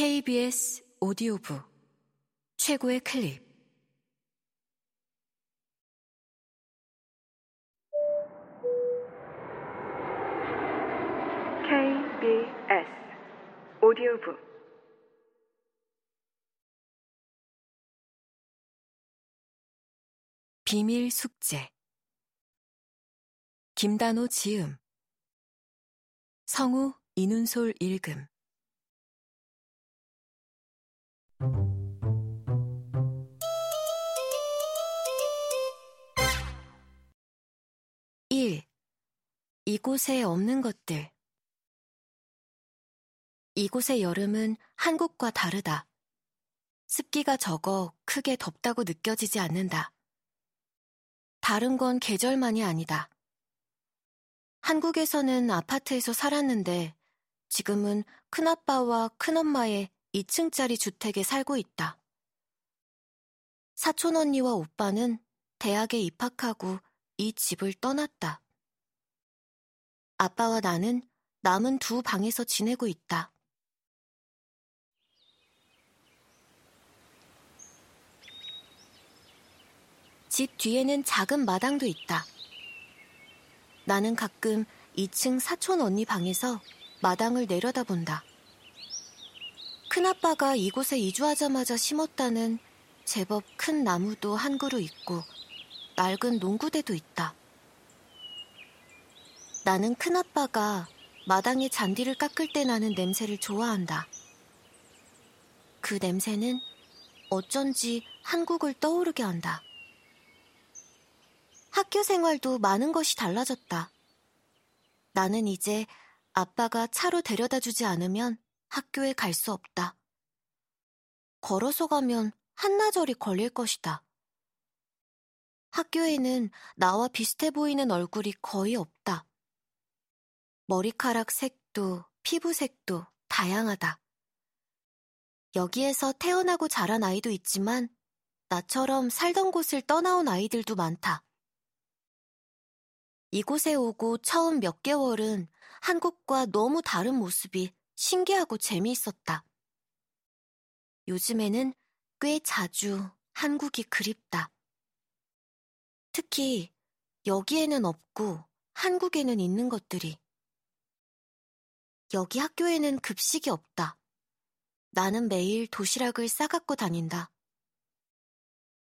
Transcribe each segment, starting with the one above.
KBS 오디오북 최고의 클립. KBS 오디오북. 비밀 숙제. 김단호 지음. 성우 이눈솔 읽음 1. 이곳에 없는 것들 이곳의 여름은 한국과 다르다. 습기가 적어 크게 덥다고 느껴지지 않는다. 다른 건 계절만이 아니다. 한국에서는 아파트에서 살았는데 지금은 큰아빠와 큰엄마의 2층짜리 주택에 살고 있다. 사촌 언니와 오빠는 대학에 입학하고 이 집을 떠났다. 아빠와 나는 남은 두 방에서 지내고 있다. 집 뒤에는 작은 마당도 있다. 나는 가끔 2층 사촌 언니 방에서 마당을 내려다본다. 큰아빠가 이곳에 이주하자마자 심었다는 제법 큰 나무도 한 그루 있고 낡은 농구대도 있다. 나는 큰아빠가 마당에 잔디를 깎을 때 나는 냄새를 좋아한다. 그 냄새는 어쩐지 한국을 떠오르게 한다. 학교 생활도 많은 것이 달라졌다. 나는 이제 아빠가 차로 데려다 주지 않으면 학교에 갈 수 없다. 걸어서 가면 한나절이 걸릴 것이다. 학교에는 나와 비슷해 보이는 얼굴이 거의 없다. 머리카락 색도 피부색도 다양하다. 여기에서 태어나고 자란 아이도 있지만 나처럼 살던 곳을 떠나온 아이들도 많다. 이곳에 오고 처음 몇 개월은 한국과 너무 다른 모습이 신기하고 재미있었다. 요즘에는 꽤 자주 한국이 그립다. 특히 여기에는 없고 한국에는 있는 것들이. 여기 학교에는 급식이 없다. 나는 매일 도시락을 싸갖고 다닌다.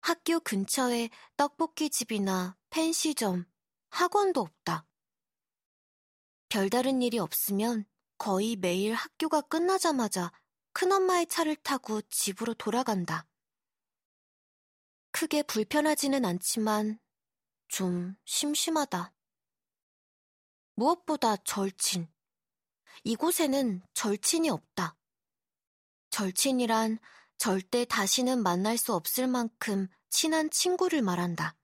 학교 근처에 떡볶이 집이나 펜시점, 학원도 없다. 별다른 일이 없으면 거의 매일 학교가 끝나자마자 큰엄마의 차를 타고 집으로 돌아간다. 크게 불편하지는 않지만 좀 심심하다. 무엇보다 절친. 이곳에는 절친이 없다. 절친이란 절대 다시는 만날 수 없을 만큼 친한 친구를 말한다.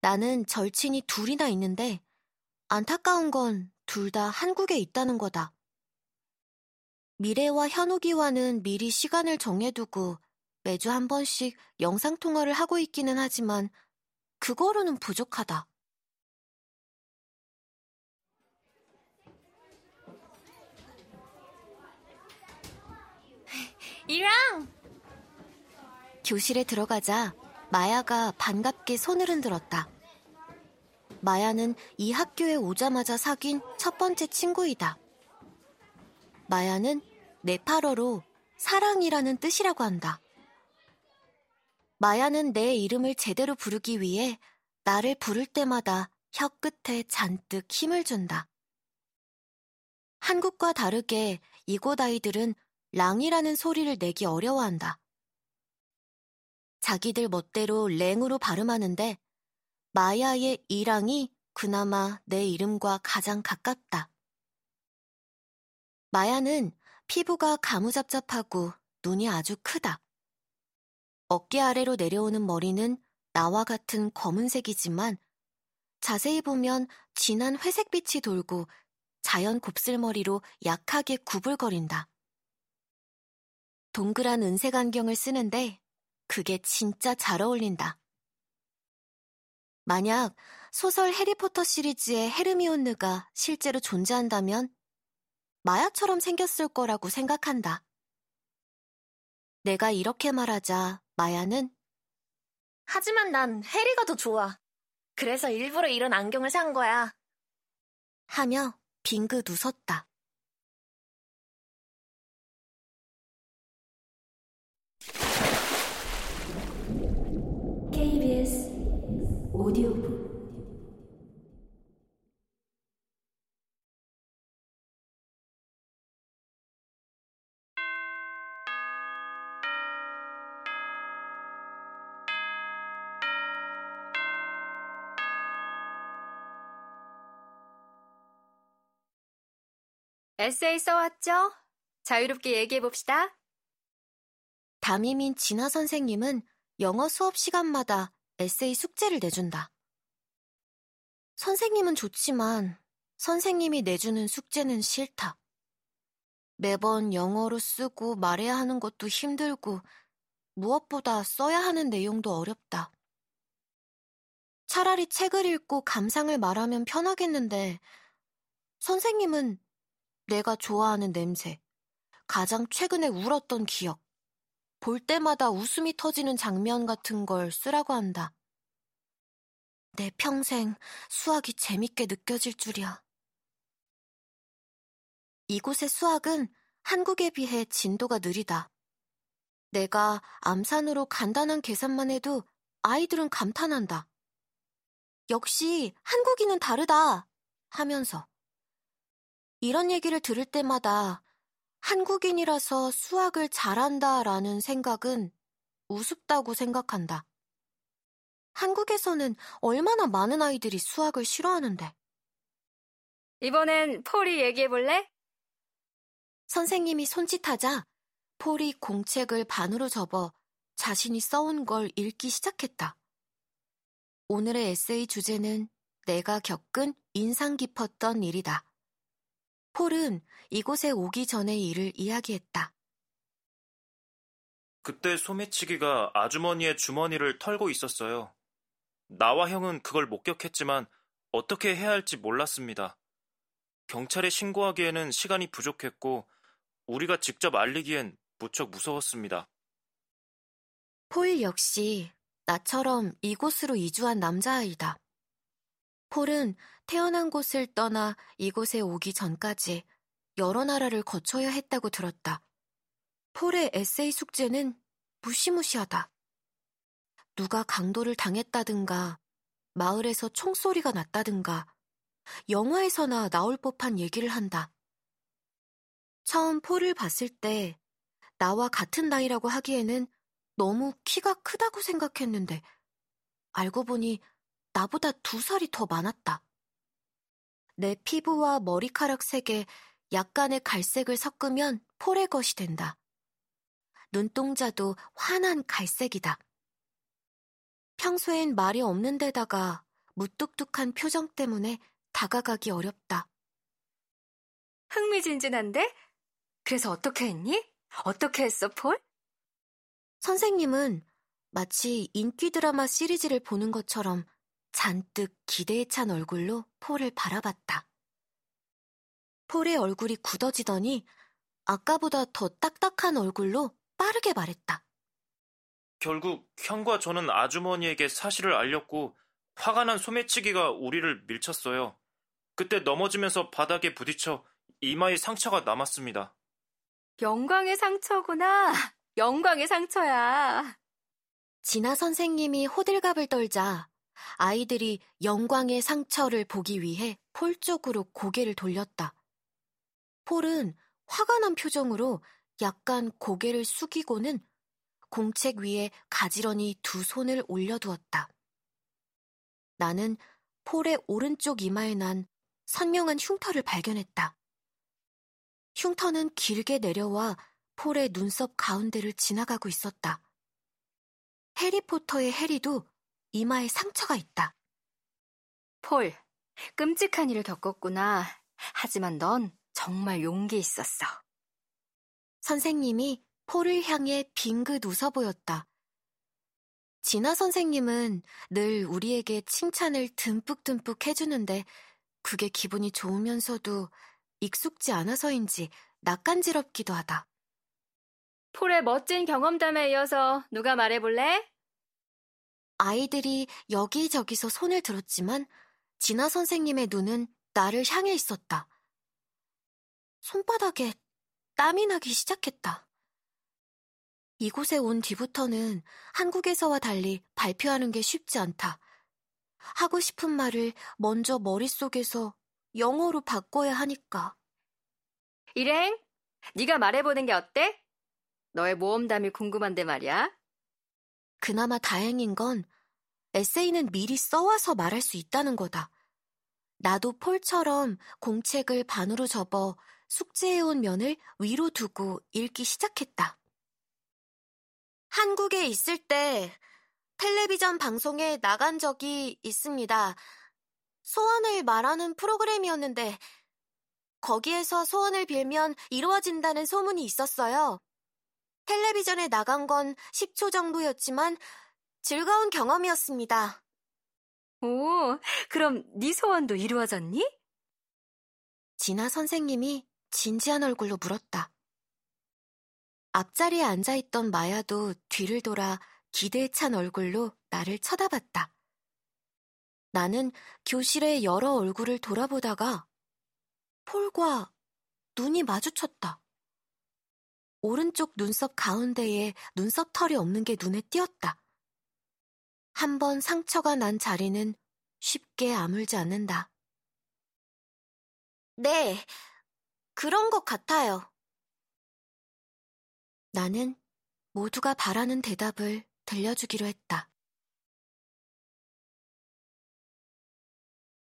나는 절친이 둘이나 있는데 안타까운 건 둘 다 한국에 있다는 거다. 미래와 현욱이와는 미리 시간을 정해두고 매주 한 번씩 영상통화를 하고 있기는 하지만 그거로는 부족하다. 이랑! 교실에 들어가자 마야가 반갑게 손을 흔들었다. 마야는 이 학교에 오자마자 사귄 첫 번째 친구이다. 마야는 네팔어로 사랑이라는 뜻이라고 한다. 마야는 내 이름을 제대로 부르기 위해 나를 부를 때마다 혀 끝에 잔뜩 힘을 준다. 한국과 다르게 이곳 아이들은 랑이라는 소리를 내기 어려워한다. 자기들 멋대로 랭으로 발음하는데 마야의 이랑이 그나마 내 이름과 가장 가깝다. 마야는 피부가 가무잡잡하고 눈이 아주 크다. 어깨 아래로 내려오는 머리는 나와 같은 검은색이지만 자세히 보면 진한 회색빛이 돌고 자연 곱슬머리로 약하게 구불거린다. 동그란 은색 안경을 쓰는데 그게 진짜 잘 어울린다. 만약 소설 해리포터 시리즈의 헤르미온느가 실제로 존재한다면 마야처럼 생겼을 거라고 생각한다. 내가 이렇게 말하자 마야는 하지만 난 해리가 더 좋아. 그래서 일부러 이런 안경을 산 거야. 하며 빙긋 웃었다. 에세이 써왔죠? 자유롭게 얘기해봅시다. 담임인 진아 선생님은 영어 수업 시간마다 에세이 숙제를 내준다. 선생님은 좋지만 선생님이 내주는 숙제는 싫다. 매번 영어로 쓰고 말해야 하는 것도 힘들고 무엇보다 써야 하는 내용도 어렵다. 차라리 책을 읽고 감상을 말하면 편하겠는데 선생님은 내가 좋아하는 냄새, 가장 최근에 울었던 기억, 볼 때마다 웃음이 터지는 장면 같은 걸 쓰라고 한다. 내 평생 수학이 재밌게 느껴질 줄이야. 이곳의 수학은 한국에 비해 진도가 느리다. 내가 암산으로 간단한 계산만 해도 아이들은 감탄한다. 역시 한국인은 다르다 하면서. 이런 얘기를 들을 때마다 한국인이라서 수학을 잘한다라는 생각은 우습다고 생각한다. 한국에서는 얼마나 많은 아이들이 수학을 싫어하는데. 이번엔 폴이 얘기해볼래? 선생님이 손짓하자 폴이 공책을 반으로 접어 자신이 써온 걸 읽기 시작했다. 오늘의 에세이 주제는 내가 겪은 인상 깊었던 일이다. 폴은 이곳에 오기 전의 일을 이야기했다. 그때 소매치기가 아주머니의 주머니를 털고 있었어요. 나와 형은 그걸 목격했지만 어떻게 해야 할지 몰랐습니다. 경찰에 신고하기에는 시간이 부족했고 우리가 직접 알리기엔 무척 무서웠습니다. 폴 역시 나처럼 이곳으로 이주한 남자아이다. 폴은 태어난 곳을 떠나 이곳에 오기 전까지 여러 나라를 거쳐야 했다고 들었다. 폴의 에세이 숙제는 무시무시하다. 누가 강도를 당했다든가, 마을에서 총소리가 났다든가, 영화에서나 나올 법한 얘기를 한다. 처음 폴을 봤을 때 나와 같은 나이라고 하기에는 너무 키가 크다고 생각했는데 알고 보니 나보다 두 살이 더 많았다. 내 피부와 머리카락 색에 약간의 갈색을 섞으면 폴의 것이 된다. 눈동자도 환한 갈색이다. 평소엔 말이 없는 데다가 무뚝뚝한 표정 때문에 다가가기 어렵다. 흥미진진한데? 그래서 어떻게 했니? 어떻게 했어, 폴? 선생님은 마치 인기 드라마 시리즈를 보는 것처럼 잔뜩 기대에 찬 얼굴로 폴을 바라봤다. 폴의 얼굴이 굳어지더니 아까보다 더 딱딱한 얼굴로 빠르게 말했다. 결국 형과 저는 아주머니에게 사실을 알렸고 화가 난 소매치기가 우리를 밀쳤어요. 그때 넘어지면서 바닥에 부딪혀 이마에 상처가 남았습니다. 영광의 상처구나. 영광의 상처야. 진아 선생님이 호들갑을 떨자 아이들이 영광의 상처를 보기 위해 폴 쪽으로 고개를 돌렸다. 폴은 화가 난 표정으로 약간 고개를 숙이고는 공책 위에 가지런히 두 손을 올려두었다. 나는 폴의 오른쪽 이마에 난 선명한 흉터를 발견했다. 흉터는 길게 내려와 폴의 눈썹 가운데를 지나가고 있었다. 해리포터의 해리도 이마에 상처가 있다. 폴, 끔찍한 일을 겪었구나. 하지만 넌 정말 용기 있었어. 선생님이 폴을 향해 빙긋 웃어 보였다. 진아 선생님은 늘 우리에게 칭찬을 듬뿍듬뿍 해주는데 그게 기분이 좋으면서도 익숙지 않아서인지 낯간지럽기도 하다. 폴의 멋진 경험담에 이어서 누가 말해볼래? 아이들이 여기저기서 손을 들었지만 진아 선생님의 눈은 나를 향해 있었다. 손바닥에 땀이 나기 시작했다. 이곳에 온 뒤부터는 한국에서와 달리 발표하는 게 쉽지 않다. 하고 싶은 말을 먼저 머릿속에서 영어로 바꿔야 하니까. 일행, 네가 말해보는 게 어때? 너의 모험담이 궁금한데 말이야. 그나마 다행인 건 에세이는 미리 써와서 말할 수 있다는 거다. 나도 폴처럼 공책을 반으로 접어 숙제해온 면을 위로 두고 읽기 시작했다. 한국에 있을 때 텔레비전 방송에 나간 적이 있습니다. 소원을 말하는 프로그램이었는데 거기에서 소원을 빌면 이루어진다는 소문이 있었어요. 텔레비전에 나간 건 10초 정도였지만 즐거운 경험이었습니다. 오, 그럼 네 소원도 이루어졌니? 진아 선생님이 진지한 얼굴로 물었다. 앞자리에 앉아있던 마야도 뒤를 돌아 기대에 찬 얼굴로 나를 쳐다봤다. 나는 교실의 여러 얼굴을 돌아보다가 폴과 눈이 마주쳤다. 오른쪽 눈썹 가운데에 눈썹 털이 없는 게 눈에 띄었다. 한 번 상처가 난 자리는 쉽게 아물지 않는다. 네, 그런 것 같아요. 나는 모두가 바라는 대답을 들려주기로 했다.